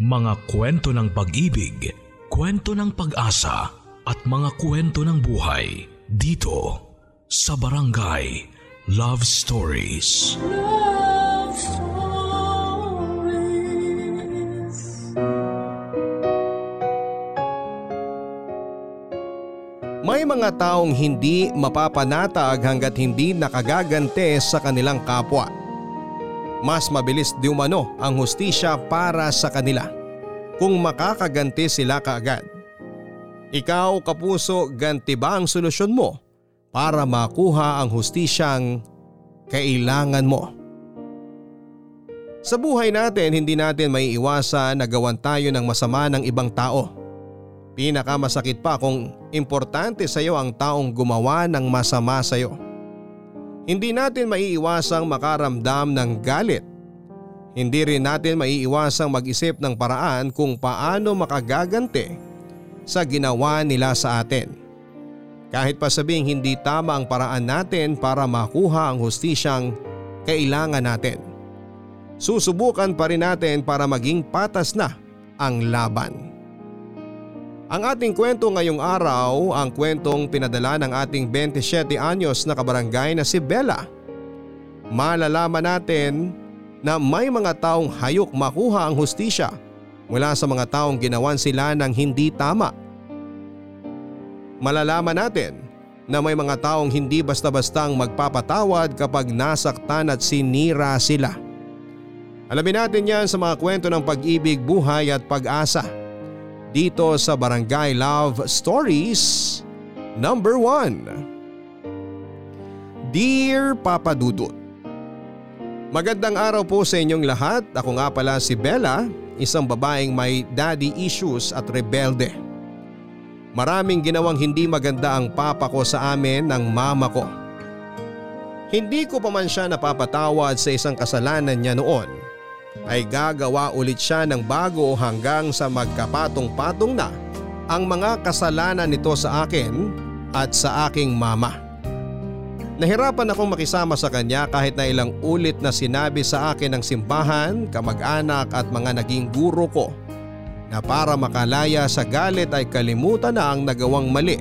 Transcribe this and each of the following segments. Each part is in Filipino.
Mga kwento ng pag-ibig, kwento ng pag-asa at mga kwento ng buhay dito sa Barangay Love Stories. Love Stories. May mga taong hindi mapapanatag hanggat hindi nakagagante sa kanilang kapwa. Mas mabilis di umano ang hustisya para sa kanila kung makakaganti sila kaagad. Ikaw kapuso, ganti ba ang solusyon mo para makuha ang hustisyang kailangan mo? Sa buhay natin, hindi natin may iwasan na gawan tayo ng masama ng ibang tao. Pinakamasakit pa kung importante sa iyo ang taong gumawa ng masama sa iyo. Hindi natin maiiwasang makaramdam ng galit. Hindi rin natin maiiwasang mag-isip ng paraan kung paano makagaganti sa ginawa nila sa atin. Kahit pa sabing hindi tama ang paraan natin para makuha ang hustisyang kailangan natin. Susubukan pa rin natin para maging patas na ang laban. Ang ating kwento ngayong araw ang kwentong pinadala ng ating 27 anyos na kabarangay na si Bella. Malalaman natin na may mga taong hayok makuha ang hustisya mula sa mga taong ginawan sila ng hindi tama. Malalaman natin na may mga taong hindi basta-bastang magpapatawad kapag nasaktan at sinira sila. Alamin natin yan sa mga kwento ng pag-ibig, buhay at pag-asa dito sa Barangay Love Stories Number 1 Dear Papa Dudut Magandang araw po sa inyong lahat. Ako nga pala si Bella, isang babaeng may daddy issues at rebelde. Maraming ginawang hindi maganda ang papa ko sa amin ng mama ko. Hindi ko pa man siya napapatawad sa isang kasalanan niya noon ay gagawa ulit siya ng bago hanggang sa magkapatong-patong na ang mga kasalanan nito sa akin at sa aking mama. Nahirapan akong makisama sa kanya kahit na ilang ulit na sinabi sa akin ng simbahan, kamag-anak at mga naging guro ko na para makalaya sa galit ay kalimutan na ang nagawang mali.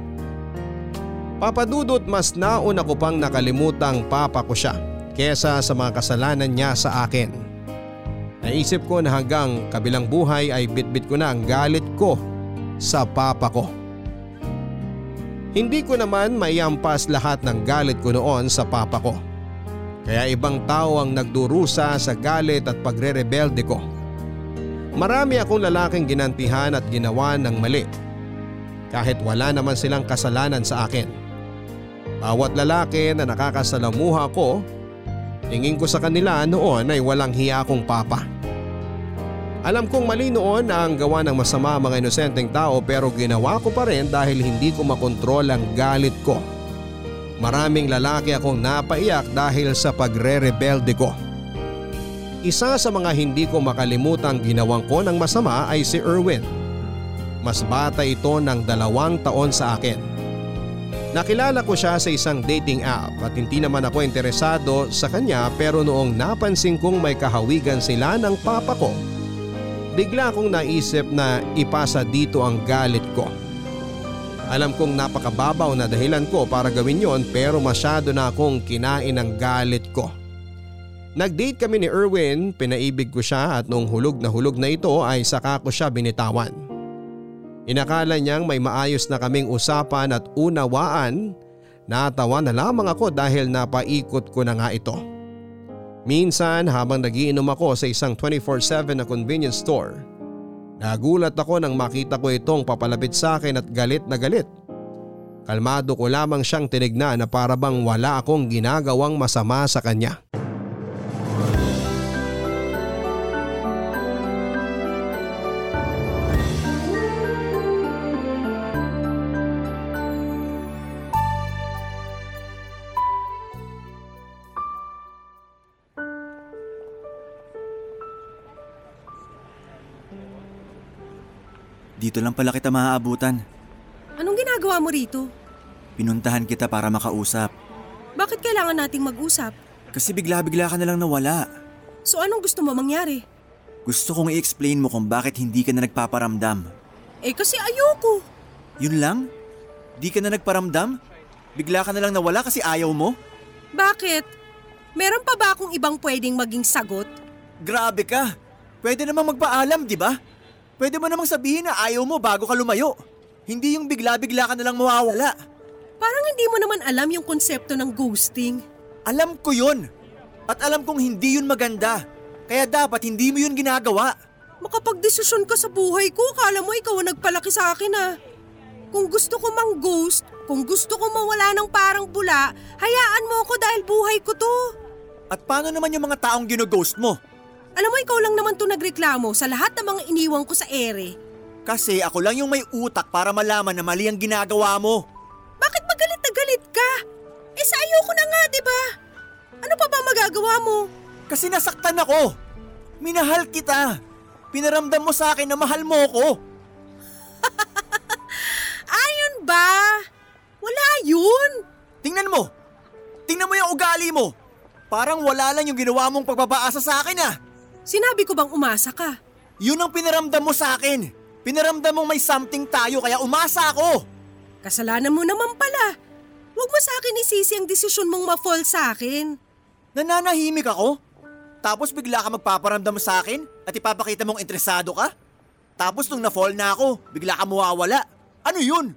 Papadudot mas nauna ko pang nakalimutang papa ko siya kesa sa mga kasalanan niya sa akin. Naisip ko na hanggang kabilang buhay ay bitbit ko na ang galit ko sa papa ko. Hindi ko naman maiampas lahat ng galit ko noon sa papa ko. Kaya ibang tao ang nagdurusa sa galit at pagre-rebelde ko. Marami akong lalaking ginantihan at ginawa ng mali. Kahit wala naman silang kasalanan sa akin. Bawat lalaki na nakakasalamuha ko, tingin ko sa kanila noon ay walang hiya akong papa. Alam kong mali noon ang gawa ng masama mga inosenteng tao pero ginawa ko pa rin dahil hindi ko makontrol ang galit ko. Maraming lalaki akong napaiyak dahil sa pagre-rebelde ko. Isa sa mga hindi ko makalimutang ginawang ko ng masama ay si Erwin. Mas bata ito ng dalawang taon sa akin. Nakilala ko siya sa isang dating app at hindi naman ako interesado sa kanya pero noong napansin kong may kahawigan sila ng papa ko bigla akong naisip na ipasa dito ang galit ko. Alam kong napakababaw na dahilan ko para gawin yon pero masyado na akong kinain ang galit ko. Nag-date kami ni Erwin, pinaibig ko siya at noong hulog na hulog na ito ay saka ko siya binitawan. Inakala niyang may maayos na kaming usapan at unawaan, natawa na lamang ako dahil napaikot ko na nga ito. Minsan habang nagiinom ako sa isang 24-7 na convenience store, nagulat ako nang makita ko itong papalapit sa akin at galit na galit. Kalmado ko lamang siyang tinignan na para bang wala akong ginagawang masama sa kanya. Dito lang pala kita maaabutan. Anong ginagawa mo rito? Pinuntahan kita para makausap. Bakit kailangan nating mag-usap? Kasi bigla-bigla ka na lang nawala. So anong gusto mo mangyari? Gusto kong i-explain mo kung bakit hindi ka na nagpaparamdam. Eh kasi ayoko. Yun lang? Di ka na nagparamdam? Bigla ka na lang nawala kasi ayaw mo? Bakit? Meron pa ba akong ibang pwedeng maging sagot? Grabe ka! Pwede namang magpaalam, di ba? Pwede mo namang sabihin na ayaw mo bago ka lumayo. Hindi yung bigla-bigla ka na lang mawawala. Parang hindi mo naman alam yung konsepto ng ghosting. Alam ko yun. At alam kong hindi yun maganda. Kaya dapat hindi mo yun ginagawa. Makapagdesisyon ka sa buhay ko, kala mo ikaw ang nagpalaki sa akin ah. Kung gusto ko mang ghost, kung gusto ko mawala ng parang bula, hayaan mo ako dahil buhay ko to. At paano naman yung mga taong ginoghost mo? Alam mo, ikaw lang naman to nagreklamo sa lahat ng mga iniwang ko sa ere. Kasi ako lang yung may utak para malaman na mali ang ginagawa mo. Bakit ba galit na galit ka? Eh sa ayoko na nga, di ba? Ano pa ba magagawa mo? Kasi nasaktan ako. Minahal kita. Pinaramdam mo sa akin na mahal mo ko. Ayon ba? Wala yun. Tingnan mo. Tingnan mo yung ugali mo. Parang wala lang yung ginawa mong pagpapaasa sa akin ah. Sinabi ko bang umasa ka? Yun ang pinaramdam mo sa akin. Pinaramdam mong may something tayo kaya umasa ako. Kasalanan mo naman pala. Huwag mo sa akin isisi ang desisyon mong ma-fall sa akin. Nananahimik ako. Tapos bigla ka magpaparamdam sa akin at ipapakita mong interesado ka. Tapos nung na-fall na ako, bigla ka mawawala. Ano yun?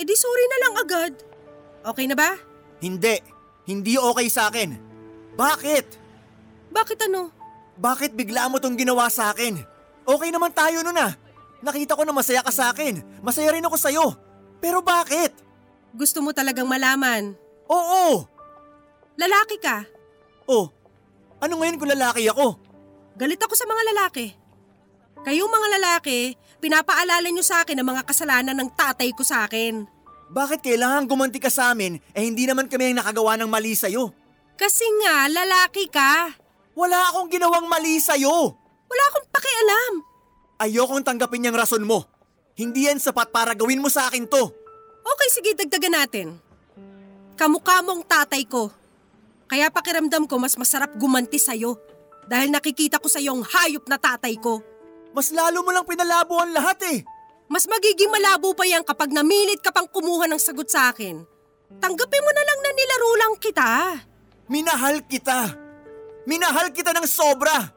Eh di sorry na lang agad. Okay na ba? Hindi. Hindi okay sa akin. Bakit? Bakit ano? Bakit bigla mo tong ginawa sa akin? Okay naman tayo nun ah. Nakita ko na masaya ka sa akin. Masaya rin ako sa'yo. Pero bakit? Gusto mo talagang malaman. Oo! Lalaki ka. Oh, ano ngayon kung lalaki ako? Galit ako sa mga lalaki. Kayong mga lalaki, pinapaalala nyo sa akin ang mga kasalanan ng tatay ko sa akin. Bakit kailangan gumanti ka sa amin eh hindi naman kami ang nakagawa ng mali sa'yo? Kasi nga, lalaki ka. Wala akong ginawang mali sa'yo! Wala akong pakialam. Ayokong tanggapin yung rason mo. Hindi yan sapat para gawin mo sa akin to. Okay, sige, dagdagan natin. Kamukha mong tatay ko. Kaya pakiramdam ko mas masarap gumanti sa'yo. Dahil nakikita ko sa yung hayop na tatay ko. Mas lalo mo lang pinalabo ang lahat eh. Mas magiging malabo pa yan kapag namilit ka pang kumuha ng sagot sa akin. Tanggapin mo na lang na nilaro lang kita. Minahal kita. Minahal kita ng sobra.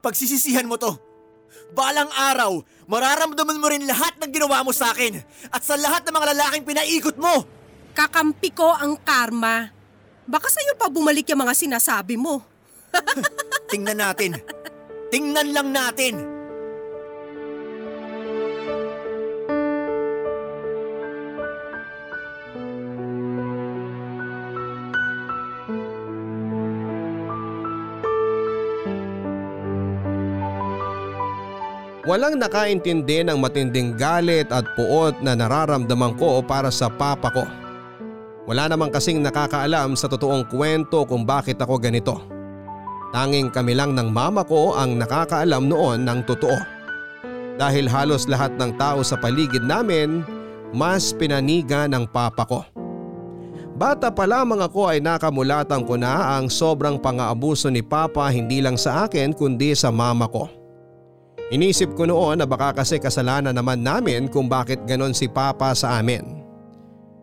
Pagsisisihan mo to. Balang araw, mararamdaman mo rin lahat ng ginawa mo sa akin at sa lahat ng mga lalaking pinaikot mo. Kakampi ko ang karma. Baka sa'yo pa bumalik yung mga sinasabi mo. Tingnan natin. Tingnan lang natin. Walang nakaintindi ng matinding galit at puot na nararamdaman ko para sa papa ko. Wala namang kasing nakakaalam sa totoong kwento kung bakit ako ganito. Tanging kami lang ng mama ko ang nakakaalam noon ng totoo. Dahil halos lahat ng tao sa paligid namin mas pinaniga ng papa ko. Bata pa lamang ako ay nakamulatan ko na ang sobrang pang-aabuso ni papa hindi lang sa akin kundi sa mama ko. Inisip ko noon na baka kasi kasalanan naman namin kung bakit ganon si Papa sa amin.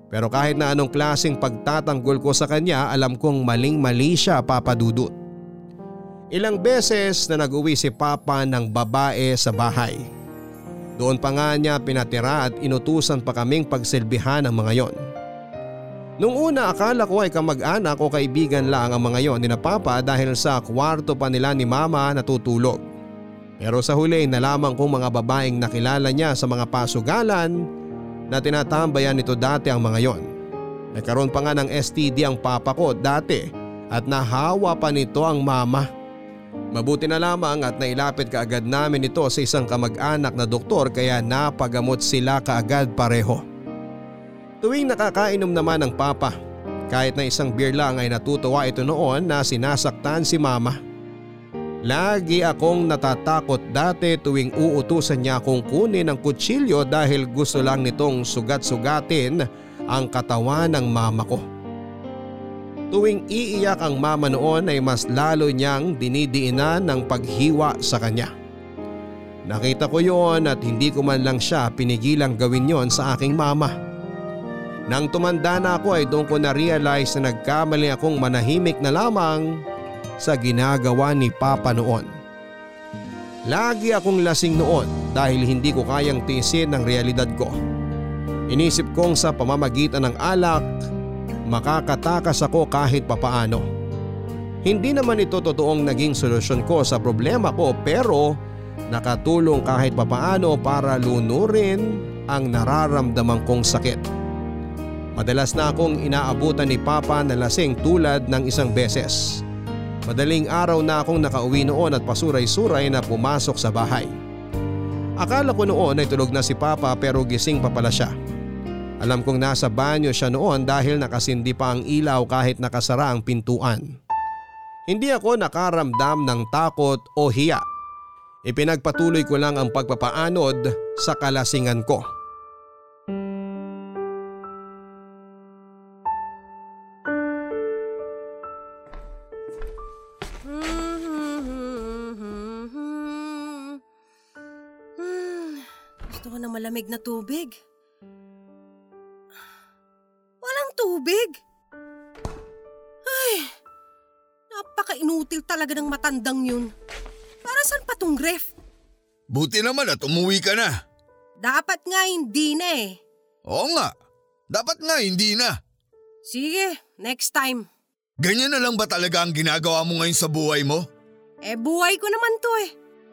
Pero kahit na anong klaseng pagtatanggol ko sa kanya alam kong maling mali siya Papa Dudut. Ilang beses na nag-uwi si Papa ng babae sa bahay. Doon pa nga niya pinatira at inutusan pa kaming pagsilbihan ang mga yon. Nung una akala ko ay kamag-anak o kaibigan lang ang mga yon ni na Papa dahil sa kwarto pa nila ni Mama natutulog. Pero sa huli nalaman kong mga babaeng nakilala niya sa mga pasugalan na tinatambayan nito dati ang mga yon. Nagkaroon pa nga ng STD ang papa ko dati at nahawa pa nito ang mama. Mabuti na lamang at nailapit kaagad namin ito sa isang kamag-anak na doktor kaya napagamot sila kaagad pareho. Tuwing nakakainom naman ng papa, kahit na isang beer lang ay natutuwa ito noon na sinasaktan si mama. Lagi akong natatakot dati tuwing uutusan niya akong kunin ang kutsilyo dahil gusto lang nitong sugat-sugatin ang katawan ng mama ko. Tuwing iiyak ang mama noon ay mas lalo niyang dinidiinan ng paghiwa sa kanya. Nakita ko yon at hindi ko man lang siya pinigilang gawin yon sa aking mama. Nang tumanda na ako ay doon ko na-realize na nagkamali akong manahimik na lamang sa ginagawa ni Papa noon. Lagi akong lasing noon dahil hindi ko kayang tiisin ang realidad ko. Inisip kong sa pamamagitan ng alak makakatakas ako kahit papaano. Hindi naman ito totoong naging solusyon ko sa problema ko pero nakatulong kahit papaano para lunurin ang nararamdaman kong sakit. Madalas na akong inaabutan ni Papa na lasing tulad ng isang beses. Madaling araw na akong nakauwi noon at pasuray-suray na pumasok sa bahay. Akala ko noon ay tulog na si Papa pero gising pa pala siya. Alam kong nasa banyo siya noon dahil nakasindi pa ang ilaw kahit nakasara ang pintuan. Hindi ako nakaramdam ng takot o hiya. Ipinagpatuloy ko lang ang pagpapaanod sa kalasingan ko. Malamig na tubig. Walang tubig. Ay, napaka-inutil talaga ng matandang yun. Para saan pa tong ref? Buti naman at umuwi ka na. Dapat nga hindi na eh. Oo nga. Dapat nga hindi na. Sige, next time. Ganyan na lang ba talaga ang ginagawa mo ngayon sa buhay mo? Eh buhay ko naman to eh.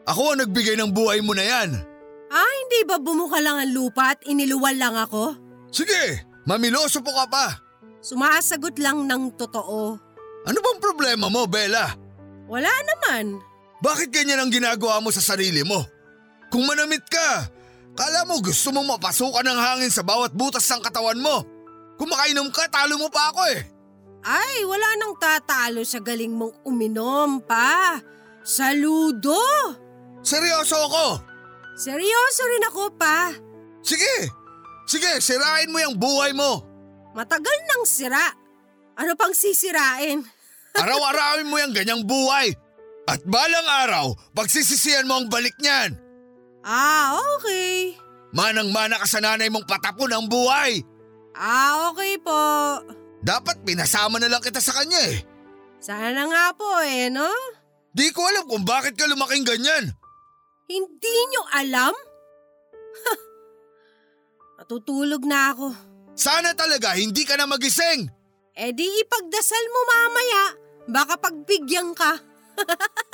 Ako ang nagbigay ng buhay mo na yan. Ah, hindi ba bumuka lang ang lupa at iniluwal lang ako? Sige, mamiloso po ka pa. Sumasagot lang ng totoo. Ano bang problema mo, Bella? Wala naman. Bakit ganyan ang ginagawa mo sa sarili mo? Kung manamit ka, kala mo gusto mong mapasukan ng hangin sa bawat butas ng katawan mo. Kung makainom ka, talo mo pa ako eh. Ay, wala nang tatalo sa galing mong uminom pa. Saludo! Seryoso ako. Seryoso rin ako pa. Sige, sige, sirain mo yung buhay mo. Matagal nang sira. Ano pang sisirain? Araw-arawin mo yung ganyang buhay. At balang araw, pagsisisihan mo ang balik niyan. Ah, okay. Manang-mana ka sa nanay mong patapon ang buhay. Ah, okay po. Dapat pinasama na lang kita sa kanya eh. Sana nga po eh, no? Di ko alam kung bakit ka lumaking ganyan. Hindi nyo alam? Matutulog na ako. Sana talaga hindi ka na magising. Eh di ipagdasal mo mamaya. Baka pagbigyan ka.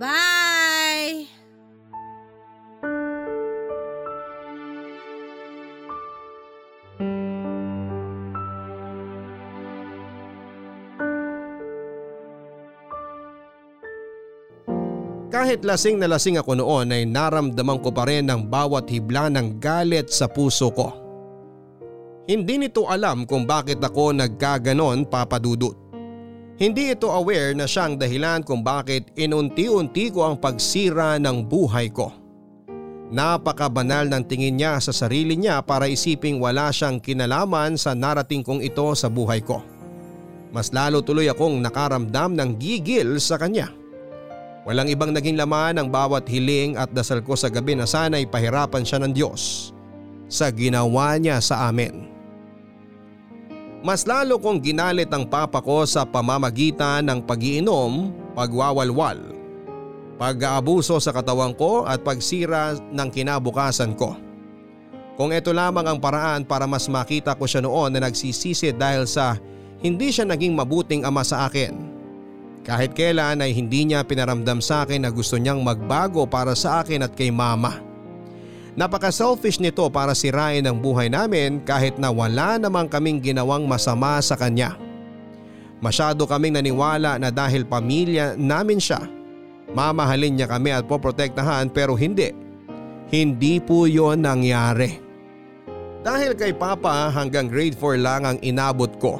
Bye! Kahit lasing na lasing ako noon ay naramdaman ko pa rin ang bawat hibla ng galit sa puso ko. Hindi nito alam kung bakit ako nagkaganon papadudot. Hindi ito aware na siyang dahilan kung bakit inunti-unti ko ang pagsira ng buhay ko. Napakabanal ng tingin niya sa sarili niya para isiping wala siyang kinalaman sa narating kong ito sa buhay ko. Mas lalo tuloy akong nakaramdam ng gigil sa kanya. Walang ibang naging laman ang bawat hiling at dasal ko sa gabi na sana'y pahirapan siya ng Diyos sa ginawa niya sa amin. Mas lalo kong ginalit ang papa ko sa pamamagitan ng pagiinom, pagwawalwal, pag-aabuso sa katawan ko at pagsira ng kinabukasan ko. Kung ito lamang ang paraan para mas makita ko siya noon na nagsisisi dahil sa hindi siya naging mabuting ama sa akin. Kahit kailan ay hindi niya pinaramdam sa akin na gusto niyang magbago para sa akin at kay mama. Napaka-selfish nito para sirain ang buhay namin kahit na wala namang kaming ginawang masama sa kanya. Masyado kaming naniwala na dahil pamilya namin siya, mamahalin niya kami at poprotektahan pero hindi. Hindi po yon nangyari. Dahil kay Papa hanggang grade 4 lang ang inabot ko.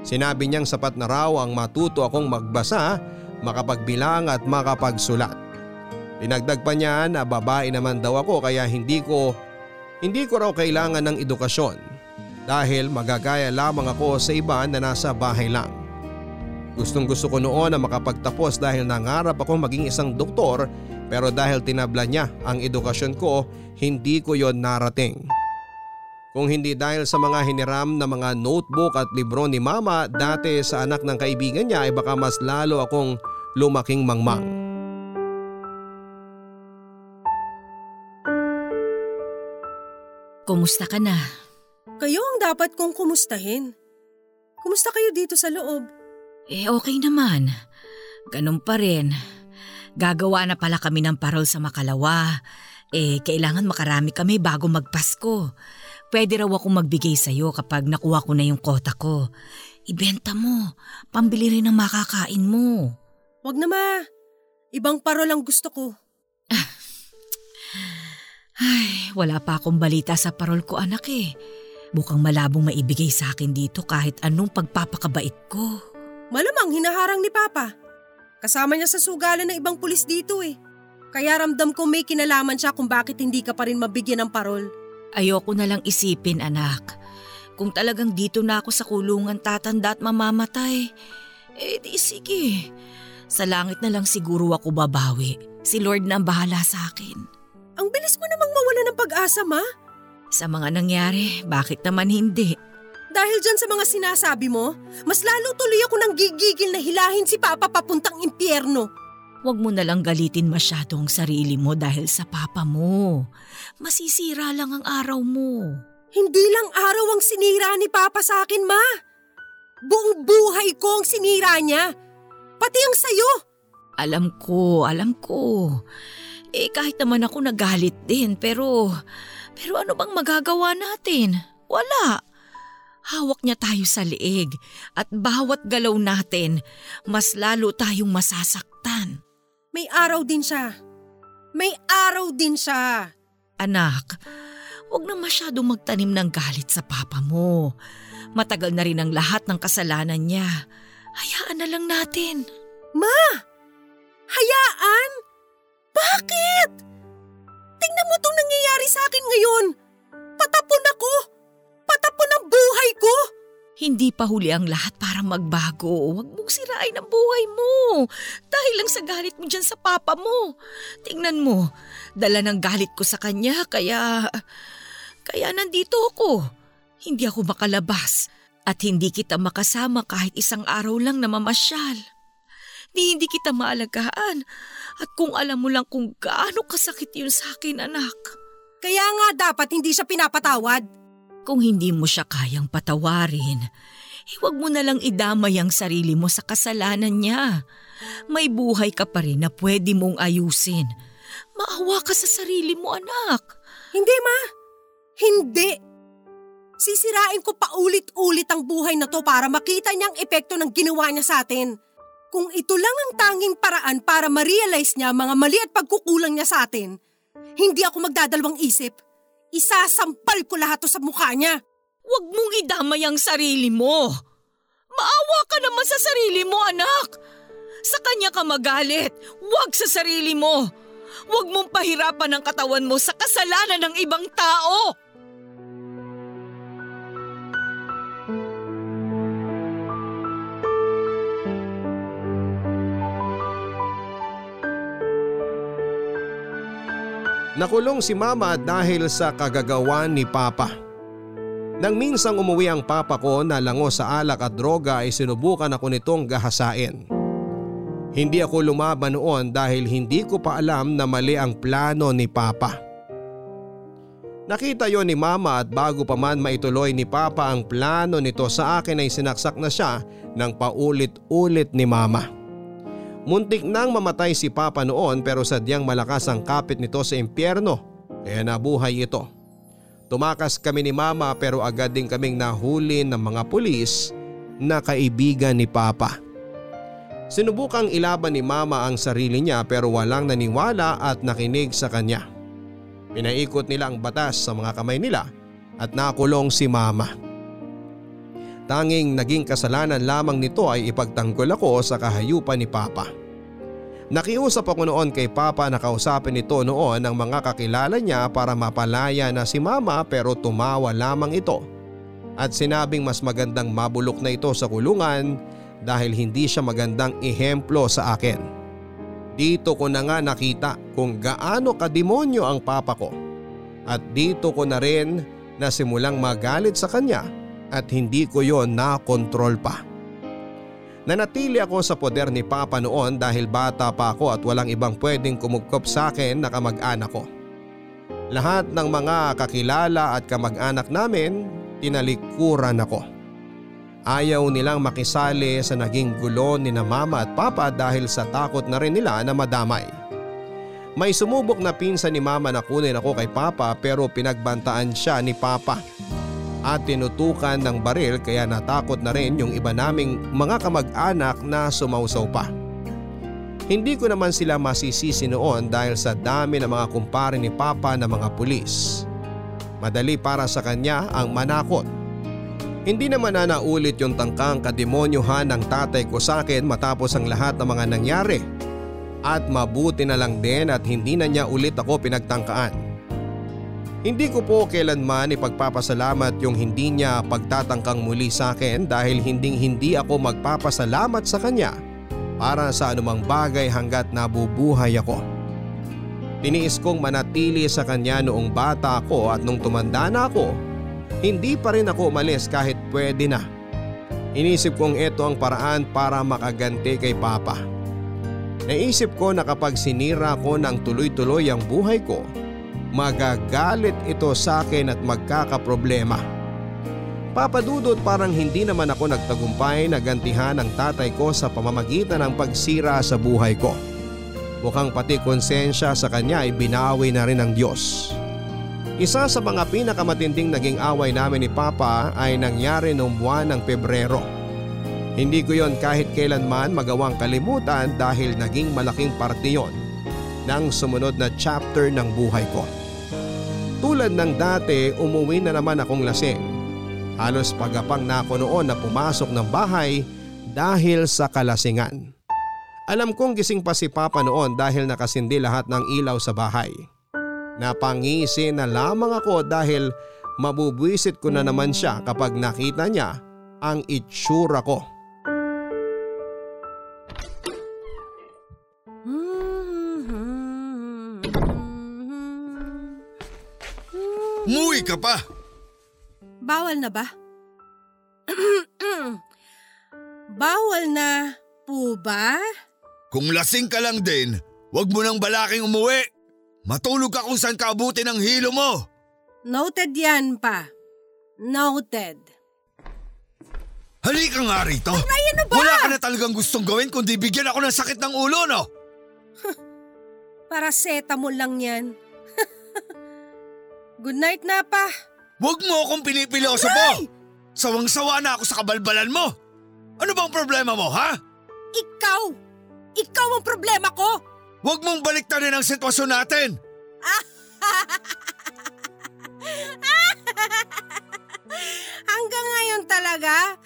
Sinabi niyang sapat na raw ang matuto akong magbasa, makapagbilang at makapagsulat. Dinagdag pa niya na babae naman daw ako kaya hindi ko hindi ko raw kailangan ng edukasyon dahil magagaya lamang ako sa iba na nasa bahay lang. Gustong gusto ko noon na makapagtapos dahil nangarap akong maging isang doktor pero dahil tinabla niya ang edukasyon ko, hindi ko yon narating. Kung hindi dahil sa mga hiniram na mga notebook at libro ni mama dati sa anak ng kaibigan niya ay baka mas lalo akong lumaking mangmang. Kumusta ka na? Kayo ang dapat kong kumustahin. Kumusta kayo dito sa loob? Eh okay naman. Ganun pa rin. Gagawa na pala kami ng parol sa Makalawa. Eh kailangan makarami kami bago magpasko. Pwede raw akong magbigay sa'yo kapag nakuha ko na yung kota ko. Ibenta mo. Pambili rin ng makakain mo. Wag na ma. Ibang parol ang gusto ko. Ay, wala pa akong balita sa parol ko anak eh. Mukhang malabong maibigay sa akin dito kahit anong pagpapakabait ko. Malamang hinaharang ni Papa. Kasama niya sa sugalan ng ibang pulis dito eh. Kaya ramdam ko may kinalaman siya kung bakit hindi ka pa rin mabigyan ng parol. Ayoko na lang isipin anak. Kung talagang dito na ako sa kulungan tatanda at mamamatay, eh di sige. Sa langit na lang siguro ako babawi. Si Lord na ang bahala sa akin. Ang bilis mo namang mawala ng pag-asa, ma. Sa mga nangyari, bakit naman hindi? Dahil dyan sa mga sinasabi mo, mas lalo tuloy ako nang gigigil na hilahin si Papa papuntang impyerno. Huwag mo na lang galitin masyado ang sarili mo dahil sa papa mo. Masisira lang ang araw mo. Hindi lang araw ang sinira ni Papa sa akin, ma. Buong buhay ko ang sinira niya. Pati ang sayo. Alam ko, alam ko. Eh kahit naman ako nagalit din pero, pero ano bang magagawa natin? Wala. Hawak niya tayo sa leeg at bawat galaw natin, mas lalo tayong masasaktan. May araw din siya. May araw din siya. Anak, huwag na masyadong magtanim ng galit sa papa mo. Matagal na rin ang lahat ng kasalanan niya. Hayaan na lang natin. Ma! Hayaan? Bakit? Tingnan mo itong nangyayari sa akin ngayon. Patapon ako. Hindi pa huli ang lahat para magbago. Huwag mong sirain ang buhay mo. Dahil lang sa galit mo dyan sa papa mo. Tingnan mo, dala ng galit ko sa kanya kaya... Kaya nandito ako. Hindi ako makalabas. At hindi kita makasama kahit isang araw lang na mamasyal. Di hindi kita maalagaan. At kung alam mo lang kung gaano kasakit yun sa akin, anak. Kaya nga dapat hindi siya pinapatawad. Kung hindi mo siya kayang patawarin, eh huwag mo na lang idamay ang sarili mo sa kasalanan niya. May buhay ka pa rin na pwede mong ayusin. Maawa ka sa sarili mo, anak. Hindi, ma. Hindi. Sisirain ko pa ulit-ulit ang buhay na to para makita niya ang epekto ng ginawa niya sa atin. Kung ito lang ang tanging paraan para ma-realize niya mga mali at pagkukulang niya sa atin, hindi ako magdadalawang isip. Isasampal ko lahat to sa mukha niya. Huwag mong idamay ang sarili mo. Maawa ka naman sa sarili mo, anak. Sa kanya ka magalit, huwag sa sarili mo. Huwag mong pahirapan ang katawan mo sa kasalanan ng ibang tao. Nakulong si mama dahil sa kagagawan ni papa. Nang minsang umuwi ang papa ko na lango sa alak at droga ay sinubukan ako nitong gahasain. Hindi ako lumaban noon dahil hindi ko pa alam na mali ang plano ni papa. Nakita yon ni mama at bago pa man maituloy ni papa ang plano nito sa akin ay sinaksak na siya ng paulit-ulit ni mama. Muntik nang mamatay si Papa noon pero sadyang malakas ang kapit nito sa impyerno kaya nabuhay ito. Tumakas kami ni Mama pero agad din kaming nahuli ng mga pulis na kaibigan ni Papa. Sinubukang ilaban ni Mama ang sarili niya pero walang naniwala at nakinig sa kanya. Pinaikot nila ang batas sa mga kamay nila at nakulong si Mama. Tanging naging kasalanan lamang nito ay ipagtanggol ako sa kahayupan ni Papa. Nakiusap ako noon kay Papa na kausapin ito noon ang mga kakilala niya para mapalaya na si Mama pero tumawa lamang ito at sinabing mas magandang mabulok na ito sa kulungan dahil hindi siya magandang ehemplo sa akin. Dito ko na nga nakita kung gaano kademonyo ang papa ko at dito ko na rin na simulang magalit sa kanya at hindi ko yon na-control pa. Nanatili ako sa poder ni Papa noon dahil bata pa ako at walang ibang pwedeng kumugkop sa akin na kamag-anak ko. Lahat ng mga kakilala at kamag-anak namin, tinalikuran ako. Ayaw nilang makisali sa naging gulo ni na mama at papa dahil sa takot na rin nila na madamay. May sumubok na pinsan ni mama na kunin ako kay papa pero pinagbantaan siya ni papa at tinutukan ng baril kaya natakot na rin yung iba naming mga kamag-anak na sumausaw pa. Hindi ko naman sila masisisi noon dahil sa dami ng mga kumpare ni Papa na mga pulis. Madali para sa kanya ang manakot. Hindi naman na naulit yung tangkang kademonyohan ng tatay ko sa akin matapos ang lahat ng mga nangyari. At mabuti na lang din at hindi na niya ulit ako pinagtangkaan. Hindi ko po kailanman ipagpapasalamat yung hindi niya pagtatangkang muli sa akin dahil hinding hindi ako magpapasalamat sa kanya para sa anumang bagay hanggat nabubuhay ako. Tiniis kong manatili sa kanya noong bata ako at nung tumanda na ako, hindi pa rin ako umalis kahit pwede na. Inisip kong ito ang paraan para makaganti kay Papa. Naisip ko na kapag sinira ko ng tuloy-tuloy ang buhay ko, magagalit ito sa akin at magkakaproblema. Papadudot parang hindi naman ako nagtagumpay na gantihan ng tatay ko sa pamamagitan ng pagsira sa buhay ko. Mukhang pati konsensya sa kanya ay binawi na rin ng Diyos. Isa sa mga pinakamatinding naging away namin ni Papa ay nangyari noong buwan ng Pebrero. Hindi ko yon kahit kailanman magawang kalimutan dahil naging malaking parte yon ng sumunod na chapter ng buhay ko. Tulad ng dati, umuwi na naman akong lasing. Halos pagapang na ako noon na pumasok ng bahay dahil sa kalasingan. Alam kong gising pa si Papa noon dahil nakasindi lahat ng ilaw sa bahay. Napangisi na lamang ako dahil mabubwisit ko na naman siya kapag nakita niya ang itsura ko. Muwi ka pa! Bawal na ba? Bawal na po ba? Kung lasing ka lang din, wag mo nang balaking umuwi. Matulog ka kung saan ka abutin ng hilo mo. Noted yan pa. Noted. Halika nga rito. Ryan, ano ba? Wala ka na talagang gustong gawin kundi bigyan ako ng sakit ng ulo, no? Paracetamol lang yan. Good night na pa. Huwag mo akong pinipiloso po! Sawang-sawa na ako sa kabalbalan mo! Ano bang problema mo, ha? Ikaw! Ikaw ang problema ko! Huwag mong baliktarin ang sitwasyon natin! Hanggang ngayon talaga?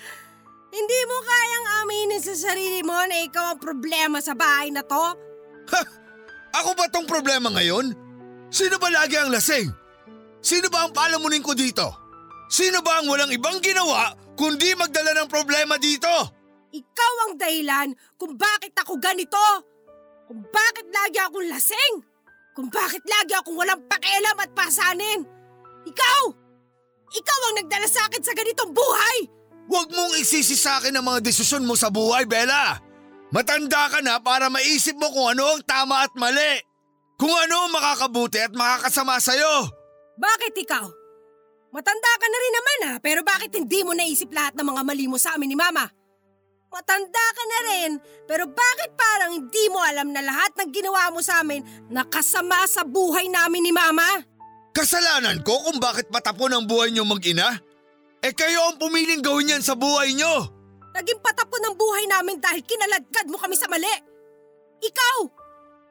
Hindi mo kayang aminin sa sarili mo na ikaw ang problema sa bahay na to? Ha? Ako ba tong problema ngayon? Sino ba lagi ang lasing? Sino ba ang palamunin ko dito? Sino ba ang walang ibang ginawa kundi magdala ng problema dito? Ikaw ang dahilan kung bakit ako ganito. Kung bakit lagi akong lasing. Kung bakit lagi akong walang pakialam at pasanin. Ikaw! Ikaw ang nagdala sa akin sa ganitong buhay! Huwag mong isisi sa akin ang mga desisyon mo sa buhay, Bella. Matanda ka na para maisip mo kung ano ang tama at mali. Kung ano ang makakabuti at makakasama sa'yo. Bakit ikaw? Matanda ka na rin naman ha, pero bakit hindi mo naisip lahat ng mga mali mo sa amin ni Mama? Matanda ka na rin, pero bakit parang hindi mo alam na lahat ng ginawa mo sa amin nakasama sa buhay namin ni Mama? Kasalanan ko kung bakit patapon ang buhay niyo mag-ina? Eh kayo ang pumiling gawin yan sa buhay niyo. Naging patapon ang buhay namin dahil kinaladkad mo kami sa mali. Ikaw!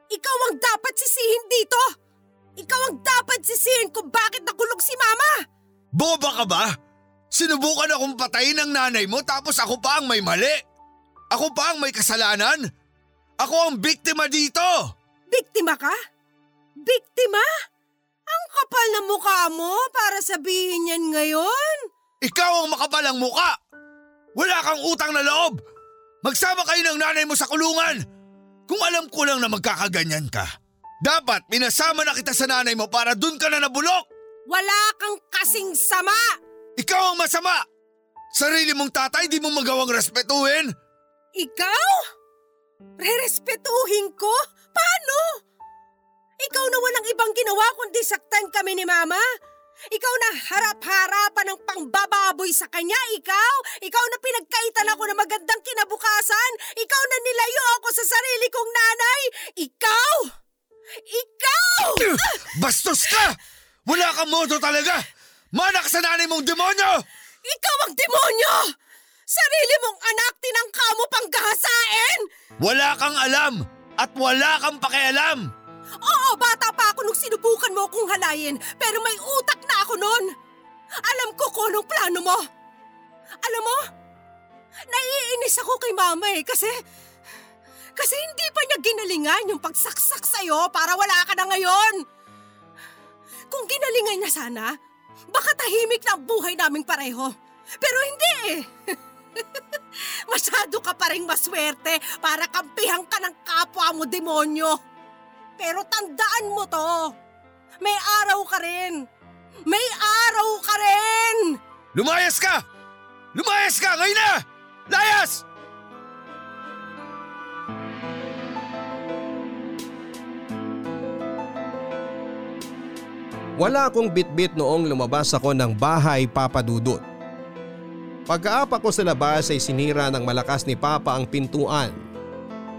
Ikaw ang dapat sisihin dito! Ikaw ang dapat sisihin kung bakit nakulong si Mama! Boba ka ba? Sinubukan akong patayin ng nanay mo tapos ako pa ang may mali. Ako pa ang may kasalanan. Ako ang biktima dito. Biktima ka? Biktima? Ang kapal na mukha mo para sabihin yan ngayon? Ikaw ang makapalang muka! Wala kang utang na loob! Magsama kayo ng nanay mo sa kulungan! Kung alam ko lang na magkakaganyan ka, dapat pinasama na kita sa nanay mo para dun ka na nabulok! Wala kang kasing sama! Ikaw ang masama! Sarili mong tatay di mo magawang respetuhin! Ikaw? Rerespetuhin ko? Paano? Ikaw na walang ibang ginawa kundi saktan kami ni Mama? Ikaw na harap-harapan ng pangbababoy sa kanya, ikaw? Ikaw na pinagkaitan ako ng magandang kinabukasan? Ikaw na nilayo ako sa sarili kong nanay? Ikaw? Ikaw! Bastos ka! Wala kang modo talaga! Manak sa nanay mong demonyo! Ikaw ang demonyo! Sarili mong anak tinangka mo pang gahasain! Wala kang alam at wala kang pakialam! Oo, bata pa ako nung sinubukan mo akong halayin, pero may utak na ako noon. Alam ko kung anong plano mo. Alam mo, naiinis ako kay mama eh, kasi... Kasi hindi pa niya ginalingan yung pagsaksak sa'yo para wala ka na ngayon. Kung ginalingan niya sana, baka tahimik na ang buhay naming pareho. Pero hindi eh. Masyado ka pa rin maswerte para kampihan ka ng kapwa mo demonyo. Pero tandaan mo to. May araw ka rin. May araw ka rin! Lumayas ka! Lumayas ka! Ngayon na! Layas! Wala akong bitbit noong lumabas ako ng bahay papadudot. Pagkaapa ko sa labas ay sinira ng malakas ni Papa ang pintuan.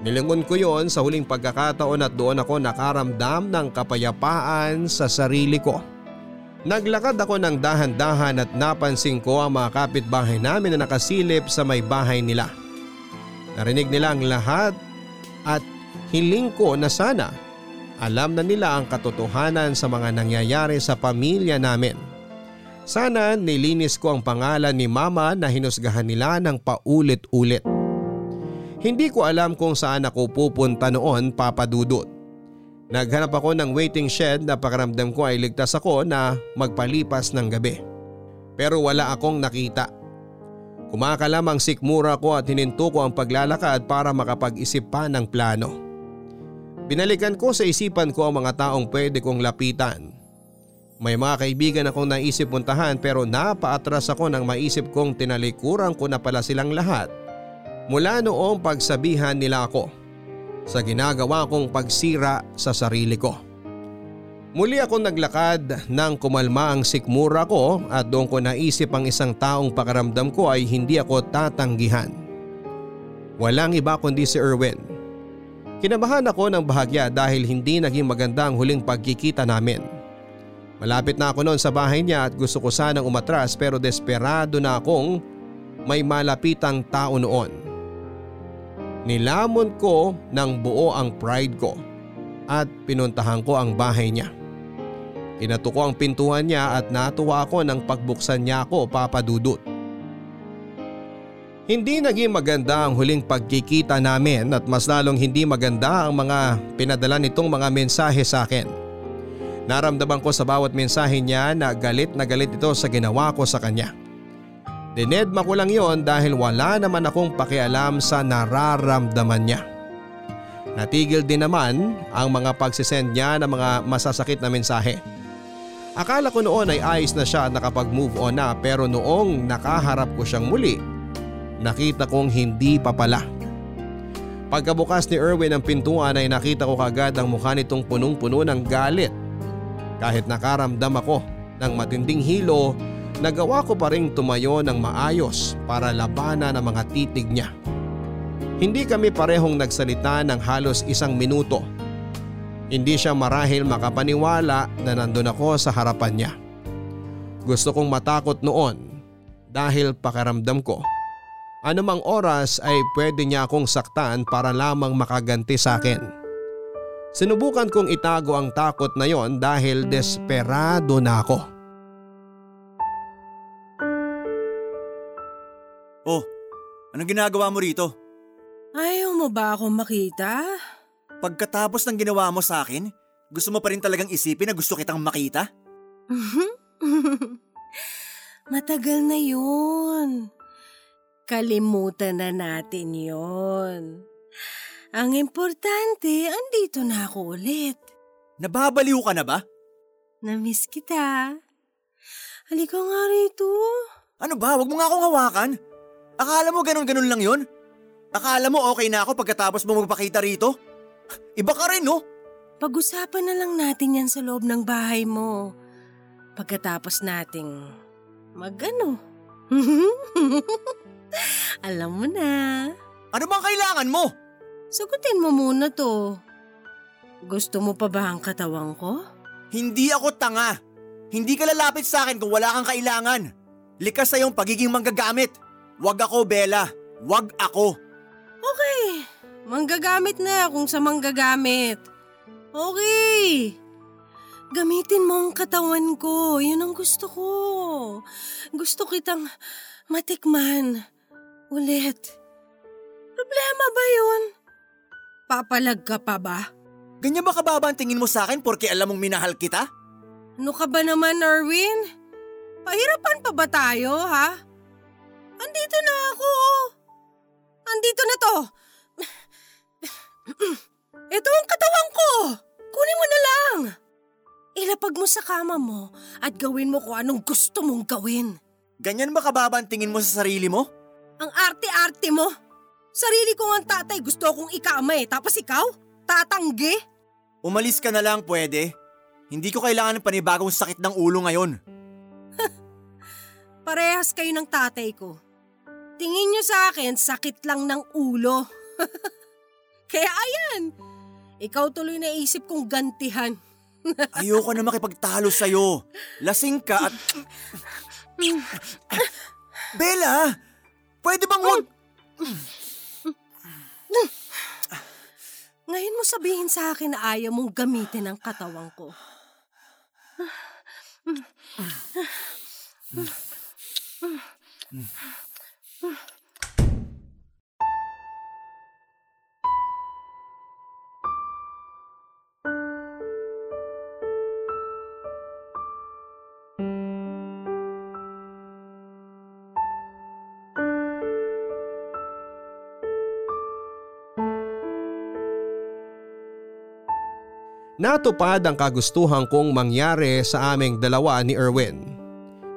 Nilingon ko yon sa huling pagkakataon at doon ako nakaramdam ng kapayapaan sa sarili ko. Naglakad ako ng dahan-dahan at napansin ko ang mga kapitbahay namin na nakasilip sa may bahay nila. Narinig nila ang lahat at hiling ko na sana alam na nila ang katotohanan sa mga nangyayari sa pamilya namin. Sana nilinis ko ang pangalan ni mama na hinusgahan nila ng paulit-ulit. Hindi ko alam kung saan ako pupunta noon papadudot. Naghanap ako ng waiting shed na pakaramdam ko ay ligtas ako na magpalipas ng gabi. Pero wala akong nakita. Kumakalam ang sikmura ko at hininto ko ang paglalakad para makapag-isip pa ng plano. Binalikan ko sa isipan ko ang mga taong pwede kong lapitan. May mga kaibigan akong naisip puntahan pero napaatras ako nang maisip kong tinalikuran ko na pala silang lahat mula noong pagsabihan nila ako sa ginagawa kong pagsira sa sarili ko. Muli akong naglakad nang kumalma ang sikmura ko at doon ko naisip ang isang taong pakaramdam ko ay hindi ako tatanggihan. Walang iba kundi si Erwin. Kinabahan ako ng bahagya dahil hindi naging maganda ang huling pagkikita namin. Malapit na ako noon sa bahay niya at gusto ko sanang umatras pero desperado na akong may malapitang tao noon. Nilamon ko ng buo ang pride ko at pinuntahan ko ang bahay niya. Kinato ko ang pintuan niya at natuwa ako nang pagbuksan niya ako papadudot. Hindi naging maganda ang huling pagkikita namin at mas lalong hindi maganda ang mga pinadala nitong mga mensahe sa akin. Naramdaman ko sa bawat mensahe niya na galit na galit ito sa ginawa ko sa kanya. Dinedma ko lang yon dahil wala naman akong pakialam sa nararamdaman niya. Natigil din naman ang mga pagsisend niya ng mga masasakit na mensahe. Akala ko noon ay ayos na siya at nakapag-move on na pero noong nakaharap ko siyang muli, nakita kong hindi pa pala. Pagkabukas ni Erwin ng pintuan ay nakita ko kagad ang mukha nitong punong-puno ng galit. Kahit nakaramdam ako ng matinding hilo, nagawa ko pa rin tumayo ng maayos para labanan ang mga titig niya. Hindi kami parehong nagsalita ng halos isang minuto. Hindi siya marahil makapaniwala na nandun ako sa harapan niya. Gusto kong matakot noon dahil pakaramdam ko. Anumang oras ay pwede niya akong saktan para lamang makaganti sa akin. Sinubukan kong itago ang takot na yon dahil desperado na ako. Oh, anong ginagawa mo rito? Ayaw mo ba akong makita? Pagkatapos ng ginawa mo sa akin, gusto mo pa rin talagang isipin na gusto kitang makita? Matagal na yun. Kalimutan na natin yon. Ang importante, andito na ako ulit. Nababaliw ka na ba? Namiss kita. Halika nga rito. Ano ba? Huwag mo nga akong hawakan. Akala mo ganun-ganun lang yun? Akala mo okay na ako pagkatapos mo magpakita rito? Iba ka rin, no? Pag-usapan na lang natin yan sa loob ng bahay mo. Pagkatapos nating magano. Alam mo na. Ano bang kailangan mo? Sagutin mo muna to. Gusto mo pa ba ang katawan ko? Hindi ako tanga. Hindi ka lalapit sa akin kung wala kang kailangan. Likas sa iyong pagiging manggagamit. Wag ako, Bella. Wag ako. Okay. Manggagamit na kung sa manggagamit. Okay. Gamitin mo ang katawan ko. Yun ang gusto ko. Gusto kitang matikman. Ulit. Problema ba yun? Papalag ka pa ba? Ganyan ba kababa ang tingin mo sa akin porque alam mong minahal kita? Ano ka ba naman, Erwin? Pahirapan pa ba tayo, ha? Andito na ako. Andito na to. Ito ang katawan ko. Kunin mo na lang. Ilapag mo sa kama mo at gawin mo kung anong gusto mong gawin. Ganyan ba kababa ang tingin mo sa sarili mo? Ang arte-arte mo. Sarili ko ang tatay gusto akong ikama eh. Tapos ikaw? Tatanggi? Umalis ka na lang pwede. Hindi ko kailangan ng panibagong sakit ng ulo ngayon. Parehas kayo ng tatay ko. Tingin nyo sa akin, sakit lang ng ulo. Kaya ayan, ikaw tuloy na isip kong gantihan. Ayoko na makipagtalo sa'yo. Lasing ka at... Bella! Pwede bang wag... Ngayon mo sabihin sa akin na ayaw mong gamitin ang katawan ko. Natupad ang kagustuhan kong mangyari sa aming dalawa ni Erwin.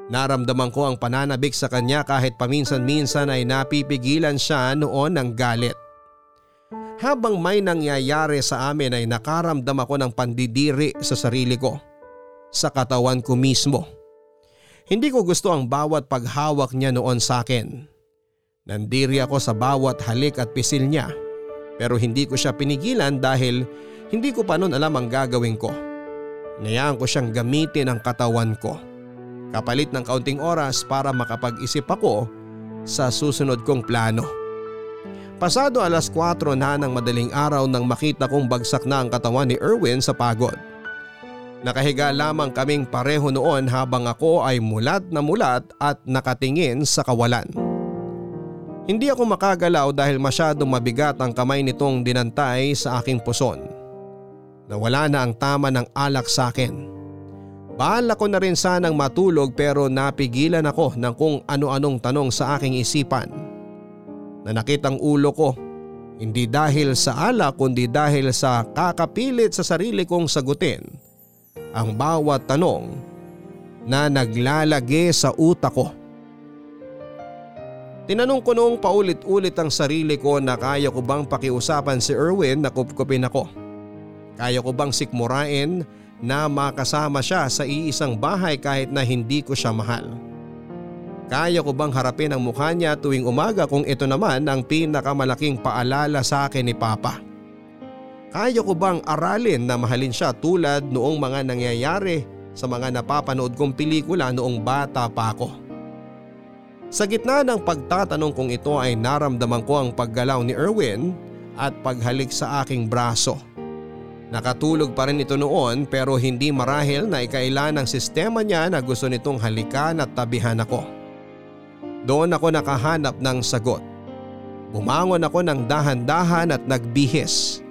Naramdaman ko ang pananabik sa kanya kahit paminsan-minsan ay napipigilan siya noon ng galit. Habang may nangyayari sa amin ay nakaramdam ako ng pandidiri sa sarili ko. Sa katawan ko mismo. Hindi ko gusto ang bawat paghawak niya noon sa akin. Nandiri ako sa bawat halik at pisil niya. Pero hindi ko siya pinigilan dahil hindi ko pa noon alam ang gagawin ko. Nayaan ko siyang gamitin ang katawan ko. Kapalit ng kaunting oras para makapag-isip ako sa susunod kong plano. Pasado alas 4 na ng madaling araw nang makita kong bagsak na ang katawan ni Erwin sa pagod. Nakahiga lamang kaming pareho noon habang ako ay mulat na mulat at nakatingin sa kawalan. Hindi ako makagalaw dahil masyadong mabigat ang kamay nitong dinantay sa aking puson. Nawala na ang tama ng alak sa akin. Bahala ko na rin sanang matulog pero napigilan ako ng kung ano-anong tanong sa aking isipan. Nanakit ang ulo ko, hindi dahil sa alak kundi dahil sa kakapilit sa sarili kong sagutin ang bawat tanong na naglalagi sa utak ko. Tinanong ko noong paulit-ulit ang sarili ko na kaya ko bang pakiusapan si Erwin na kupkupin ako. Kaya ko bang sikmurain na makasama siya sa iisang bahay kahit na hindi ko siya mahal. Kaya ko bang harapin ang mukha niya tuwing umaga kung ito naman ang pinakamalaking paalala sa akin ni Papa. Kaya ko bang aralin na mahalin siya tulad noong mga nangyayari sa mga napapanood kong pelikula noong bata pa ako. Sa gitna ng pagtatanong kong ito ay naramdaman ko ang paggalaw ni Erwin at paghalik sa aking braso. Nakatulog pa rin ito noon pero hindi marahil na ikaila ng sistema niya na gusto nitong halikan at tabihan ako. Doon ako nakahanap ng sagot. Bumangon ako ng dahan-dahan at nagbihis.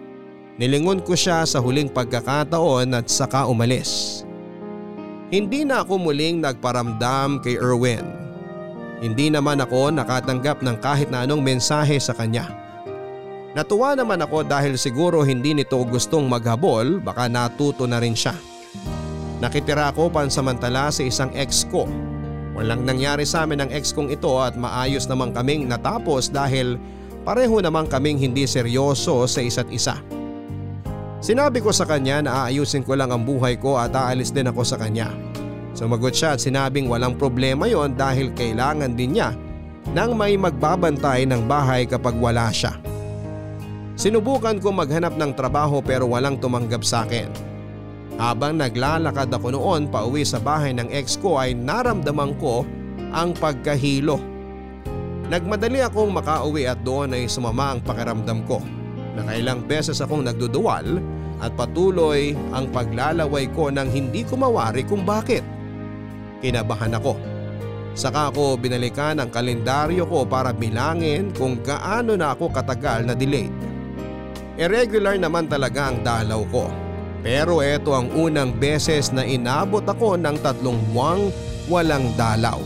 Nilingon ko siya sa huling pagkakataon at saka umalis. Hindi na ako muling nagparamdam kay Erwin. Hindi naman ako nakatanggap ng kahit na anong mensahe sa kanya. Natuwa naman ako dahil siguro hindi nito gustong maghabol baka natuto na rin siya. Nakitira ako pansamantala sa isang ex ko. Walang nangyari sa amin ng ex kong ito at maayos naman kaming natapos dahil pareho naman kaming hindi seryoso sa isa't isa. Sinabi ko sa kanya na aayusin ko lang ang buhay ko at aalis din ako sa kanya. Sumagot siya at sinabing walang problema yon dahil kailangan din niya nang may magbabantay ng bahay kapag wala siya. Sinubukan ko maghanap ng trabaho pero walang tumanggap sa akin. Habang naglalakad ako noon pa uwi sa bahay ng ex ko ay naramdaman ko ang pagkahilo. Nagmadali akong makauwi at doon ay sumama ang pakiramdam ko. Nakailang beses akong nagduduwal at patuloy ang paglalaway ko nang hindi ko mawari kung bakit. Kinabahan ako. Saka ako binalikan ang kalendaryo ko para bilangin kung gaano na ako katagal na delayed. Irregular naman talaga ang dalaw ko pero ito ang unang beses na inabot ako ng tatlong buwang walang dalaw.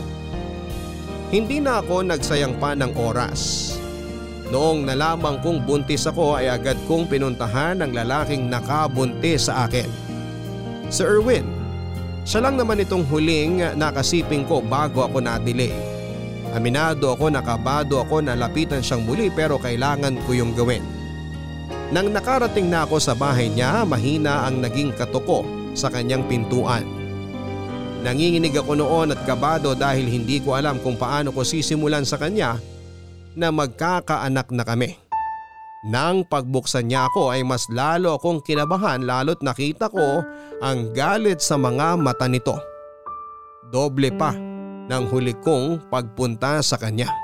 Hindi na ako nagsayang pa ng oras. Noong nalaman kong buntis ako ay agad kong pinuntahan ang lalaking nakabuntis sa akin. Si Erwin, siya lang naman itong huling nakasiping ko bago ako na-delay. Aminado ako nakabado ako na lapitan siyang muli pero kailangan ko yung gawin. Nang nakarating na ako sa bahay niya, mahina ang naging katuko sa kanyang pintuan. Nanginginig ako noon at kabado dahil hindi ko alam kung paano ko sisimulan sa kanya na magkakaanak na kami. Nang pagbuksan niya ako ay mas lalo akong kinabahan lalo't nakita ko ang galit sa mga mata nito. Doble pa ng huli kong pagpunta sa kanya.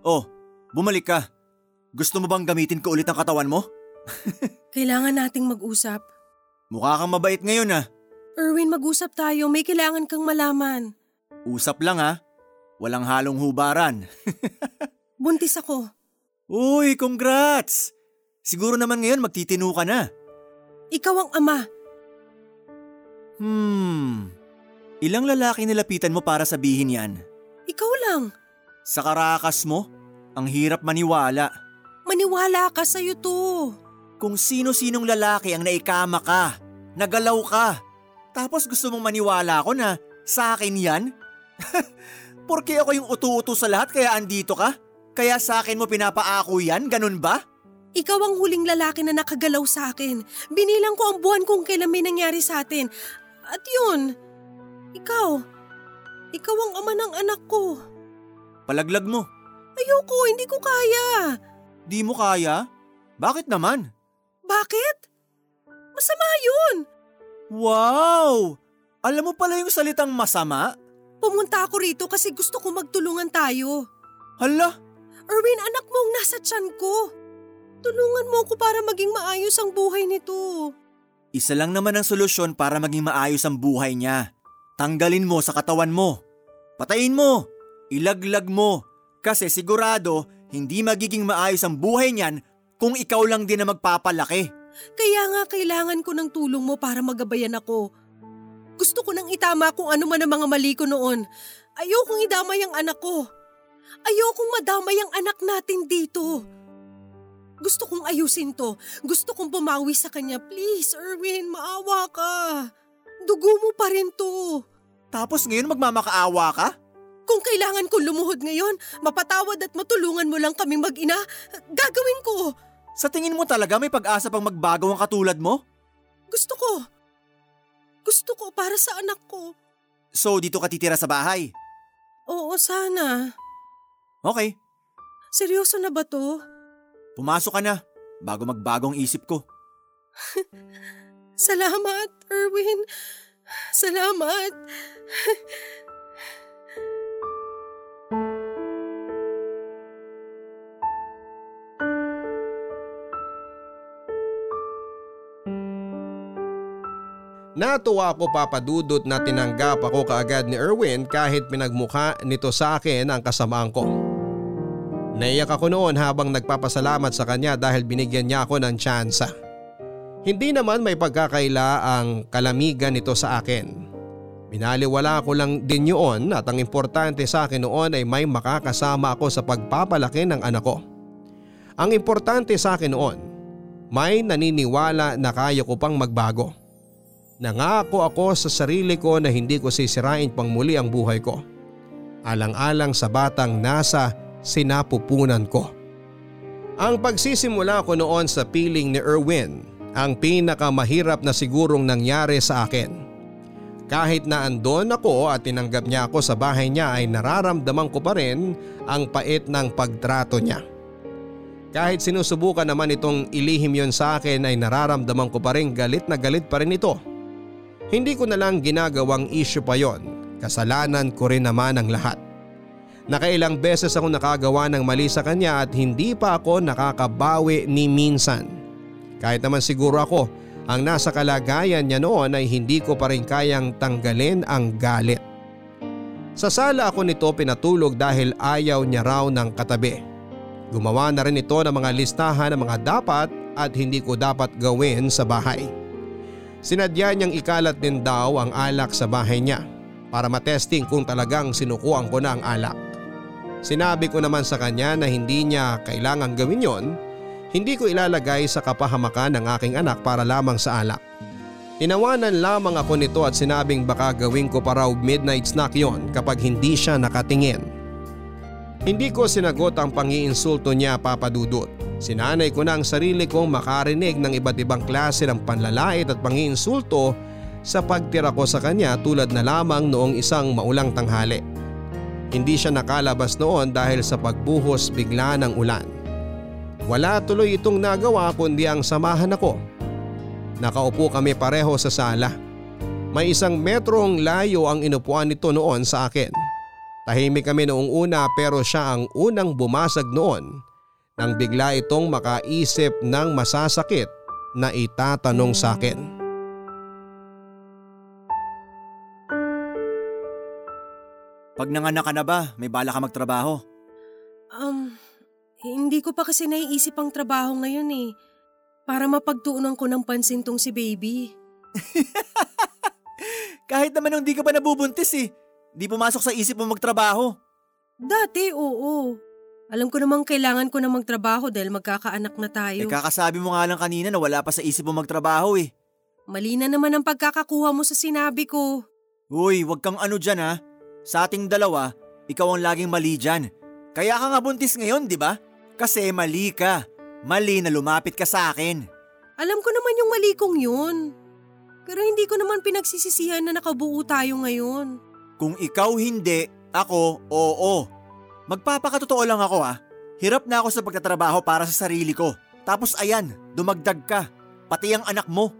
Oh, bumalik ka. Gusto mo bang gamitin ko ulit ang katawan mo? Kailangan nating mag-usap. Mukha kang mabait ngayon ah. Erwin, mag-usap tayo. May kailangan kang malaman. Usap lang ha. Walang halong hubaran. Buntis ako. Uy, congrats! Siguro naman ngayon magtitino ka na. Ikaw ang ama. Hmm. Ilang lalaki nilapitan mo para sabihin yan? Ikaw lang. Sa karakas mo, ang hirap maniwala. Maniwala ka sa'yo to. Kung sino-sinong lalaki ang naikama ka, nagalaw ka, tapos gusto mong maniwala ako na sa akin yan? Porque ako yung utu-utu sa lahat kaya andito ka? Kaya sa akin mo pinapaako yan, ganun ba? Ikaw ang huling lalaki na nakagalaw sa akin. Binilang ko ang buwan kung kailan may nangyari sa atin. At yun, ikaw, ikaw ang ama ng anak ko. Palaglag mo. Ayoko, hindi ko kaya. Di mo kaya? Bakit naman? Bakit? Masama yun. Wow! Alam mo pala yung salitang masama? Pumunta ako rito kasi gusto ko magtulungan tayo. Hala, Erwin, anak mo ang nasa tiyan ko. Tulungan mo ako para maging maayos ang buhay nito. isa lang naman ang solusyon para maging maayos ang buhay niya. Tanggalin mo sa katawan mo. Patayin mo. Ilaglag mo kasi sigurado hindi magiging maayos ang buhay niyan kung ikaw lang din na magpapalaki. Kaya nga kailangan ko ng tulong mo para magabayan ako. Gusto ko nang itama kung ano man ang mga mali ko noon. Ayokong idamay ang anak ko. Ayokong madamay ang anak natin dito. Gusto kong ayusin to. Gusto kong bumawi sa kanya. Please, Erwin, maawa ka. Dugo mo pa rin to. Tapos ngayon magmamakaawa ka? Kung kailangan kong lumuhod ngayon, mapatawad at matulungan mo lang kaming mag-ina, gagawin ko. Sa tingin mo talaga may pag-asa pang magbago ang katulad mo? Gusto ko. Gusto ko para sa anak ko. So dito ka titira sa bahay? Oo, sana. Okay, Seryoso na ba to? pumasok ka na bago magbagong isip ko. Salamat, Erwin. Salamat. Natuwa ako papadudot na tinanggap ako kaagad ni Erwin kahit pinagmukha nito sa akin ang kasamaan ko. Naiyak ako noon habang nagpapasalamat sa kanya dahil binigyan niya ako ng tsansa. Hindi naman may pagkakaila ang kalamigan nito sa akin. Binaliwala ko lang din yun at ang importante sa akin noon ay may makakasama ako sa pagpapalaki ng anak ko. Ang importante sa akin noon, may naniniwala na kaya ko pang magbago. Nangako ako sa sarili ko na hindi ko sisirain pang muli ang buhay ko. Alang-alang sa batang nasa sinapupunan ko. Ang pagsisimula ko noon sa piling ni Erwin ang pinakamahirap na sigurong nangyari sa akin. Kahit na andon ako at tinanggap niya ako sa bahay niya ay nararamdaman ko pa rin ang pait ng pagtrato niya. Kahit sinusubukan naman itong ilihim yon sa akin ay nararamdaman ko pa rin galit na galit pa rin ito hindi ko na lang ginagawang issue pa yon. Kasalanan ko rin naman ang lahat. Nakailang beses ako nakagawa ng mali sa kanya at hindi pa ako nakakabawi ni minsan. Kahit naman siguro ako ang nasa kalagayan niya noon ay hindi ko pa rin kayang tanggalin ang galit. Sa sala ako nito pinatulog dahil ayaw niya raw ng katabi. Gumawa na rin ito ng mga listahan ng mga dapat at hindi ko dapat gawin sa bahay. Sinadya niyang ikalat din daw ang alak sa bahay niya para matesting kung talagang sinukuan ko na ang alak. Sinabi ko naman sa kanya na hindi niya kailangang gawin yon, hindi ko ilalagay sa kapahamakan ng aking anak para lamang sa alak. Tinawanan lamang ako nito at sinabing baka gawin ko pa raw midnight snack yon kapag hindi siya nakatingin. Hindi ko sinagot ang pangiinsulto niya papadudot. Sinanay ko na ang sarili kong makarinig ng iba't ibang klase ng panlalait at pangiinsulto sa pagtira ko sa kanya tulad na lamang noong isang maulang tanghali. Hindi siya nakalabas noon dahil sa pagbuhos bigla ng ulan. Wala tuloy itong nagawa kundi ang samahan ako. Nakaupo kami pareho sa sala. May isang metrong layo ang inupuan nito noon sa akin. Tahimik kami noong una pero siya ang unang bumasag noon nang bigla itong makaisip ng masasakit na itatanong sa akin. Pag nanganak ka na ba, may bala ka magtrabaho? Um, hindi ko pa kasi naiisip ang trabaho ngayon eh. Para mapagtuunan ko ng pansin tong si baby. Kahit naman nung di ka pa nabubuntis eh. Di pumasok sa isip mo magtrabaho. Dati, oo. Alam ko namang kailangan ko na magtrabaho dahil magkakaanak na tayo. Eh kakasabi mo nga lang kanina na wala pa sa isip mo magtrabaho eh. Mali na naman ang pagkakakuha mo sa sinabi ko. Uy, wag kang ano dyan ha. Sa ating dalawa, ikaw ang laging mali dyan. Kaya ka nga buntis ngayon, di ba? Kasi mali ka. Mali na lumapit ka sa akin. Alam ko naman yung mali kong yun. Pero hindi ko naman pinagsisisihan na nakabuo tayo ngayon. Kung ikaw hindi, ako oo. Magpapakatotoo lang ako ah. Hirap na ako sa pagtatrabaho para sa sarili ko. Tapos ayan, dumagdag ka. Pati ang anak mo.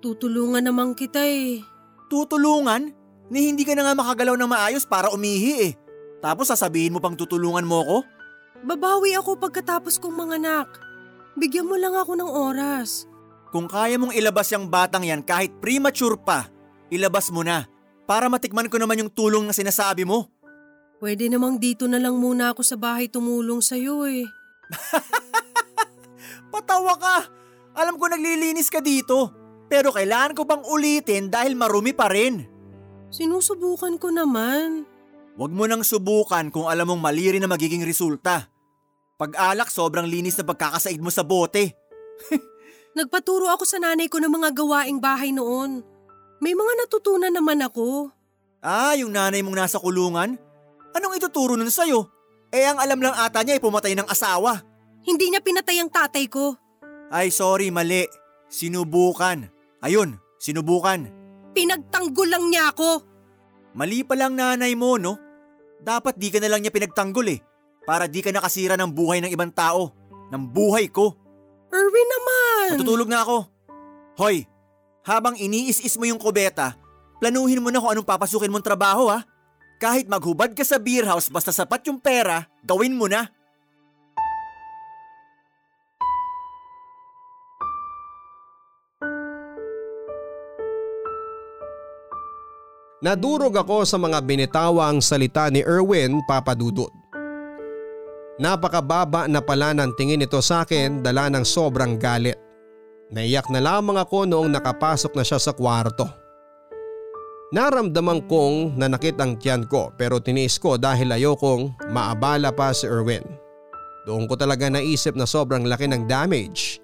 Tutulungan naman kita eh. Tutulungan? Ni hindi ka na nga makagalaw ng maayos para umihi eh. Tapos sasabihin mo pang tutulungan mo ko? Babawi ako pagkatapos kong manganak. Bigyan mo lang ako ng oras. Kung kaya mong ilabas yung batang yan kahit premature pa, ilabas mo na. Para matikman ko naman yung tulong na sinasabi mo. Pwede namang dito na lang muna ako sa bahay tumulong sa'yo eh. Patawa ka! Alam ko naglilinis ka dito. Pero kailangan ko pang ulitin dahil marumi pa rin. Sinusubukan ko naman. Huwag mo nang subukan kung alam mong mali rin na magiging resulta. Pag-alak sobrang linis na pagkakasaid mo sa bote. Nagpaturo ako sa nanay ko ng mga gawaing bahay noon. May mga natutunan naman ako. Ah, yung nanay mong nasa kulungan? Anong ituturo nun sa'yo? Eh ang alam lang ata niya ay pumatay ng asawa. Hindi niya pinatay ang tatay ko. Ay sorry, mali. Sinubukan. Ayun, sinubukan. Pinagtanggol lang niya ako. Mali pa lang nanay mo, no? Dapat di ka na lang niya pinagtanggol eh. Para di ka nakasira ng buhay ng ibang tao. Ng buhay ko. Erwin naman! Natutulog na ako. Hoy, habang iniis-is mo yung kubeta, planuhin mo na kung anong papasukin mong trabaho ha. Kahit maghubad ka sa beer house basta sapat yung pera, gawin mo na. Nadurog ako sa mga binitawang salita ni Erwin Papadudod. Napakababa na pala ng tingin nito sa akin dala ng sobrang galit. Naiyak na lamang ako noong nakapasok na siya sa kwarto. Naramdaman kong nanakit ang tiyan ko pero tiniis ko dahil ayokong maabala pa si Erwin. Doon ko talaga naisip na sobrang laki ng damage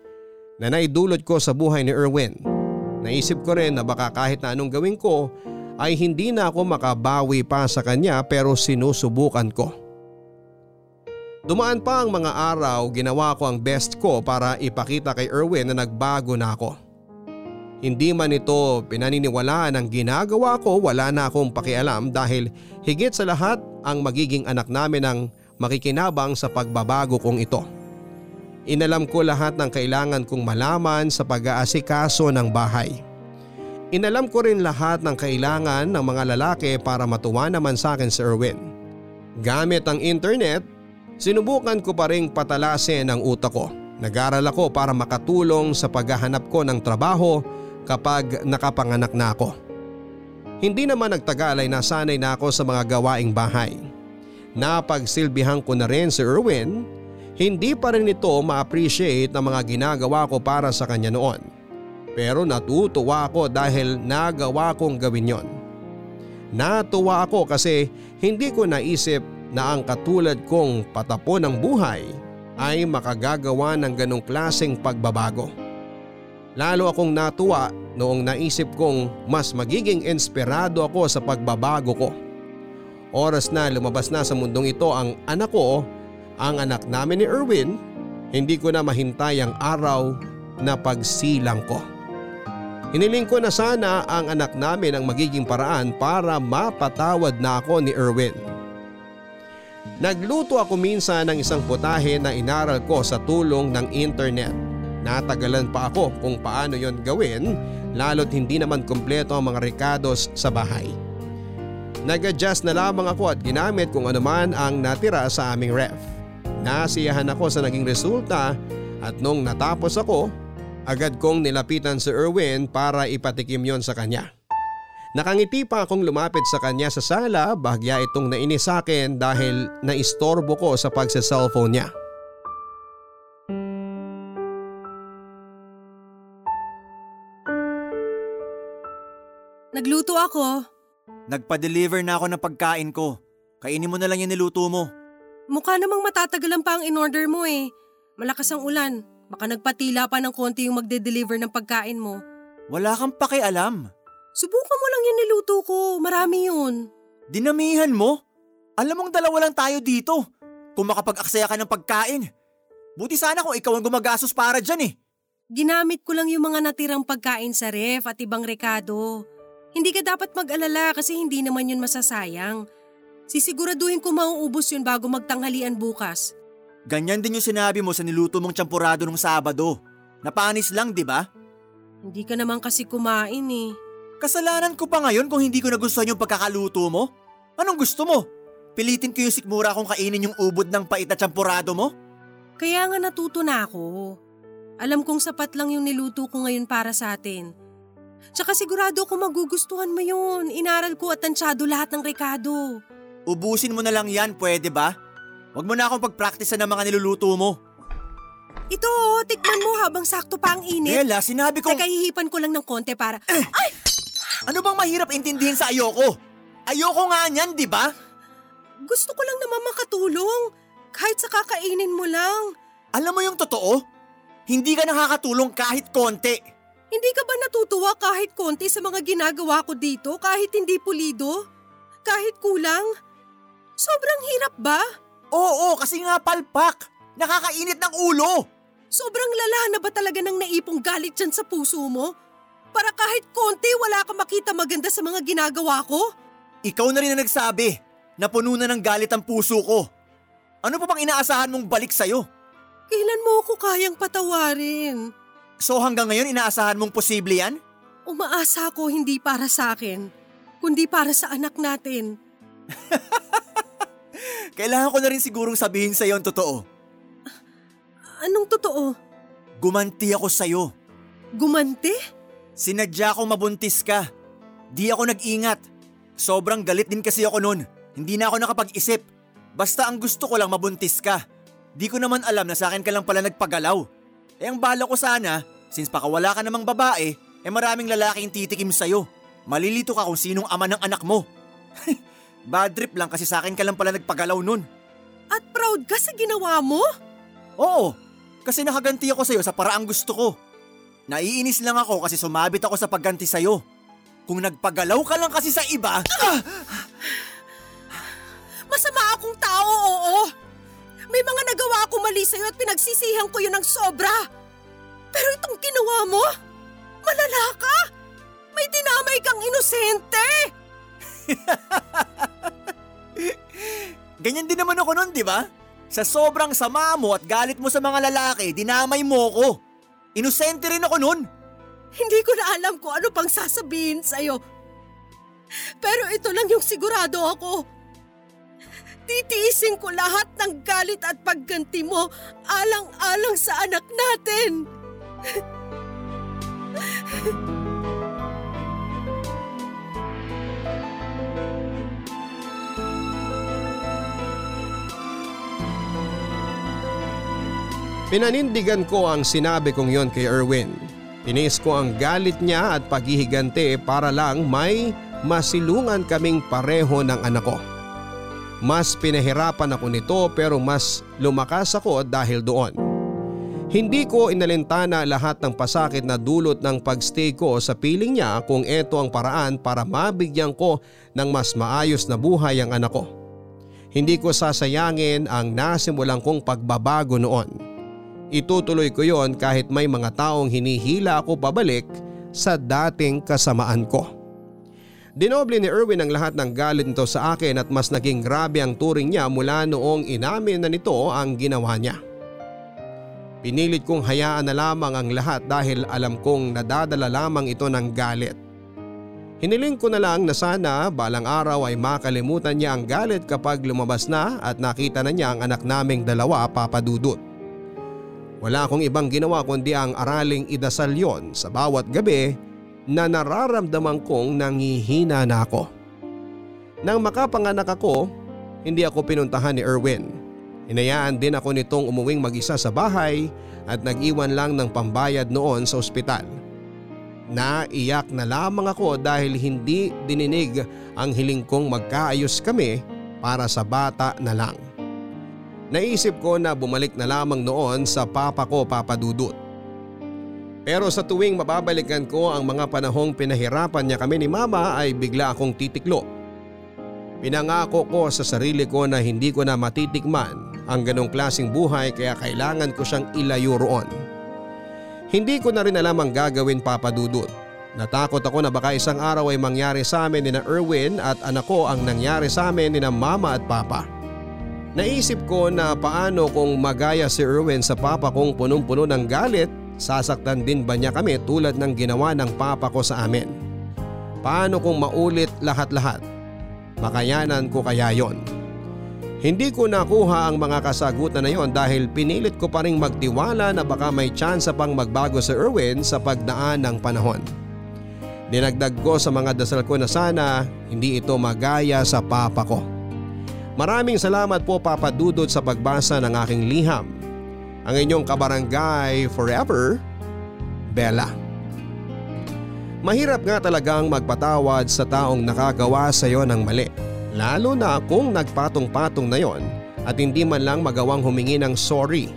na naidulot ko sa buhay ni Erwin. Naisip ko rin na baka kahit na anong gawin ko ay hindi na ako makabawi pa sa kanya pero sinusubukan ko. Dumaan pa ang mga araw, ginawa ko ang best ko para ipakita kay Erwin na nagbago na ako. Hindi man ito pinaniniwalaan ang ginagawa ko wala na akong pakialam dahil higit sa lahat ang magiging anak namin ang makikinabang sa pagbabago kong ito. Inalam ko lahat ng kailangan kong malaman sa pag-aasikaso ng bahay. Inalam ko rin lahat ng kailangan ng mga lalaki para matuwa naman sa akin si Erwin. Gamit ang internet, sinubukan ko pa ring patalasin ang utak ko. Nag-aral ako para makatulong sa paghahanap ko ng trabaho kapag nakapanganak na ako. Hindi naman nagtagal ay nasanay na ako sa mga gawaing bahay. Napagsilbihan ko na rin si Erwin, hindi pa rin ito ma-appreciate ng mga ginagawa ko para sa kanya noon. Pero natutuwa ako dahil nagawa kong gawin yon. Natuwa ako kasi hindi ko naisip na ang katulad kong patapon ng buhay ay makagagawa ng ganong klaseng pagbabago. Lalo akong natuwa noong naisip kong mas magiging inspirado ako sa pagbabago ko. Oras na lumabas na sa mundong ito ang anak ko, ang anak namin ni Erwin, hindi ko na mahintay ang araw na pagsilang ko. Hiniling ko na sana ang anak namin ang magiging paraan para mapatawad na ako ni Erwin. Nagluto ako minsan ng isang putahe na inaral ko sa tulong ng internet. Natagalan pa ako kung paano yon gawin lalo't hindi naman kumpleto ang mga rekados sa bahay. Nag-adjust na lamang ako at ginamit kung anuman ang natira sa aming ref. Nasiyahan ako sa naging resulta at nung natapos ako Agad kong nilapitan si Erwin para ipatikim yon sa kanya. Nakangiti pa akong lumapit sa kanya sa sala bahagya itong nainis sa akin dahil naistorbo ko sa pagsa-cellphone niya. Nagluto ako. Nagpa-deliver na ako ng pagkain ko. Kainin mo na lang yung niluto mo. Mukha namang matatagalan pa ang in-order mo eh. Malakas ang ulan. Baka nagpatila pa ng konti yung magde-deliver ng pagkain mo. Wala kang pakialam. Subukan mo lang yung niluto ko. Marami yun. Dinamihan mo? Alam mong dalawa lang tayo dito. Kung makapag-aksaya ka ng pagkain. Buti sana kung ikaw ang gumagastos para dyan eh. Ginamit ko lang yung mga natirang pagkain sa ref at ibang rekado. Hindi ka dapat mag-alala kasi hindi naman yun masasayang. Sisiguraduhin ko mauubos yun bago magtanghalian bukas. Ganyan din yung sinabi mo sa niluto mong champurado nung Sabado. Napanis lang, di ba? Hindi ka naman kasi kumain eh. Kasalanan ko pa ngayon kung hindi ko nagustuhan yung pagkakaluto mo? Anong gusto mo? Pilitin ko yung sikmura kung kainin yung ubod ng pait na champurado mo? Kaya nga natuto na ako. Alam kong sapat lang yung niluto ko ngayon para sa atin. Tsaka sigurado ko magugustuhan mo yun. Inaral ko at tansyado lahat ng rekado. Ubusin mo na lang yan, pwede ba? Huwag mo na akong pagpraktisa ng mga niluluto mo. Ito, oh, tikman mo habang sakto pa ang init. Ella, sinabi ko... Teka, hihipan ko lang ng konti para... Ay! Ano bang mahirap intindihin sa ayoko? Ayoko nga niyan, di ba? Gusto ko lang naman makatulong. Kahit sa kakainin mo lang. Alam mo yung totoo? Hindi ka nakakatulong kahit konti. Hindi ka ba natutuwa kahit konti sa mga ginagawa ko dito kahit hindi pulido? Kahit kulang? Sobrang hirap ba? Oo, kasi nga palpak. Nakakainit ng ulo. Sobrang lala na ba talaga ng naipong galit dyan sa puso mo? Para kahit konti wala ka makita maganda sa mga ginagawa ko? Ikaw na rin ang nagsabi na puno na ng galit ang puso ko. Ano pa bang inaasahan mong balik sa'yo? Kailan mo ako kayang patawarin? So hanggang ngayon inaasahan mong posible yan? Umaasa ako hindi para sa akin, kundi para sa anak natin. Kailangan ko na rin sigurong sabihin sa'yo ang totoo. Anong totoo? Gumanti ako sa'yo. Gumante? Sinadya ko mabuntis ka. Di ako nag-ingat. Sobrang galit din kasi ako noon. Hindi na ako nakapag-isip. Basta ang gusto ko lang mabuntis ka. Di ko naman alam na sa akin ka lang pala nagpagalaw. Eh ang bala ko sana, since pakawala ka namang babae, eh maraming lalaking titikim sa'yo. Malilito ka kung sinong ama ng anak mo. Bad trip lang kasi sa akin ka lang pala nagpagalaw nun. At proud ka sa ginawa mo? Oo, kasi nakaganti ako sa'yo sa paraang gusto ko. Naiinis lang ako kasi sumabit ako sa pagganti sa'yo. Kung nagpagalaw ka lang kasi sa iba... Ah! Masama akong tao, oo. May mga nagawa ako mali sa'yo at pinagsisihan ko yun ng sobra. Pero itong ginawa mo, malala ka. May dinamay kang inosente. Ganyan din naman ako nun, di ba? Sa sobrang sama mo at galit mo sa mga lalaki, dinamay mo ko. Inosente rin ako nun. Hindi ko na alam kung ano pang sasabihin sa'yo. Pero ito lang yung sigurado ako. Titiisin ko lahat ng galit at pagganti mo alang-alang sa anak natin. Pinanindigan ko ang sinabi kong yon kay Erwin. Tinis ko ang galit niya at paghihigante para lang may masilungan kaming pareho ng anak ko. Mas pinahirapan ako nito pero mas lumakas ako dahil doon. Hindi ko inalintana lahat ng pasakit na dulot ng pagstay ko sa piling niya kung ito ang paraan para mabigyan ko ng mas maayos na buhay ang anak ko. Hindi ko sasayangin ang nasimulang kong pagbabago noon. Itutuloy ko yon kahit may mga taong hinihila ako pabalik sa dating kasamaan ko. Dinoble ni Erwin ang lahat ng galit nito sa akin at mas naging grabe ang turing niya mula noong inamin na nito ang ginawa niya. Pinilit kong hayaan na lamang ang lahat dahil alam kong nadadala lamang ito ng galit. Hiniling ko na lang na sana balang araw ay makalimutan niya ang galit kapag lumabas na at nakita na niya ang anak naming dalawa papadudot. Wala akong ibang ginawa kundi ang araling idasal yon sa bawat gabi na nararamdaman kong nangihina na ako. Nang makapanganak ako, hindi ako pinuntahan ni Erwin. Hinayaan din ako nitong umuwing mag-isa sa bahay at nag-iwan lang ng pambayad noon sa ospital. Naiyak na lamang ako dahil hindi dininig ang hiling kong magkaayos kami para sa bata na lang. Naisip ko na bumalik na lamang noon sa papa ko papadudot. Pero sa tuwing mababalikan ko ang mga panahong pinahirapan niya kami ni mama ay bigla akong titiklo. Pinangako ko sa sarili ko na hindi ko na matitikman ang ganong klasing buhay kaya kailangan ko siyang ilayo roon. Hindi ko na rin alam ang gagawin papadudot. Natakot ako na baka isang araw ay mangyari sa amin ni na Erwin at anak ko ang nangyari sa amin ni na mama at papa. Naisip ko na paano kung magaya si Erwin sa papa kong punong-puno ng galit, sasaktan din ba niya kami tulad ng ginawa ng papa ko sa amin? Paano kung maulit lahat-lahat? Makayanan ko kaya yon? Hindi ko nakuha ang mga kasagutan na yon dahil pinilit ko pa rin magtiwala na baka may tsansa pang magbago si Erwin sa pagdaan ng panahon. Dinagdag ko sa mga dasal ko na sana hindi ito magaya sa papa ko. Maraming salamat po Papa Dudot sa pagbasa ng aking liham. Ang inyong kabarangay forever, Bella. Mahirap nga talagang magpatawad sa taong nakagawa sa iyo ng mali. Lalo na kung nagpatong-patong na yon at hindi man lang magawang humingi ng sorry.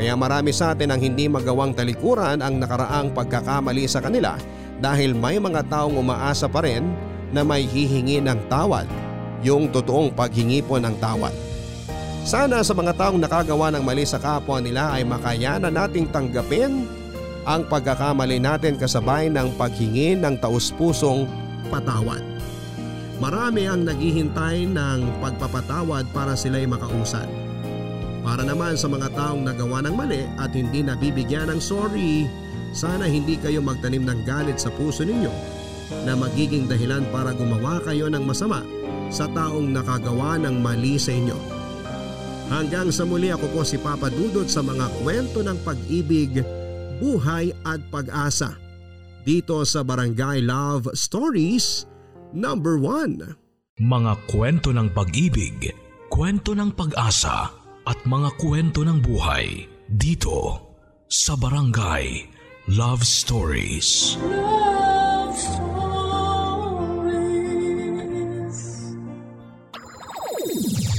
Kaya marami sa atin ang hindi magawang talikuran ang nakaraang pagkakamali sa kanila dahil may mga taong umaasa pa rin na may hihingi ng tawad yung totoong paghingi po ng tawad. Sana sa mga taong nakagawa ng mali sa kapwa nila ay makayanan nating tanggapin ang pagkakamali natin kasabay ng paghingi ng taus-pusong patawad. Marami ang naghihintay ng pagpapatawad para sila'y makausad. Para naman sa mga taong nagawa ng mali at hindi nabibigyan ng sorry, sana hindi kayo magtanim ng galit sa puso ninyo na magiging dahilan para gumawa kayo ng masama sa taong nakagawa ng mali sa inyo. Hanggang sa muli ako po si Papa Dudot sa mga kwento ng pag-ibig, buhay at pag-asa. Dito sa Barangay Love Stories, number 1. Mga kwento ng pag-ibig, kwento ng pag-asa at mga kwento ng buhay dito sa Barangay Love Stories. Love Stories.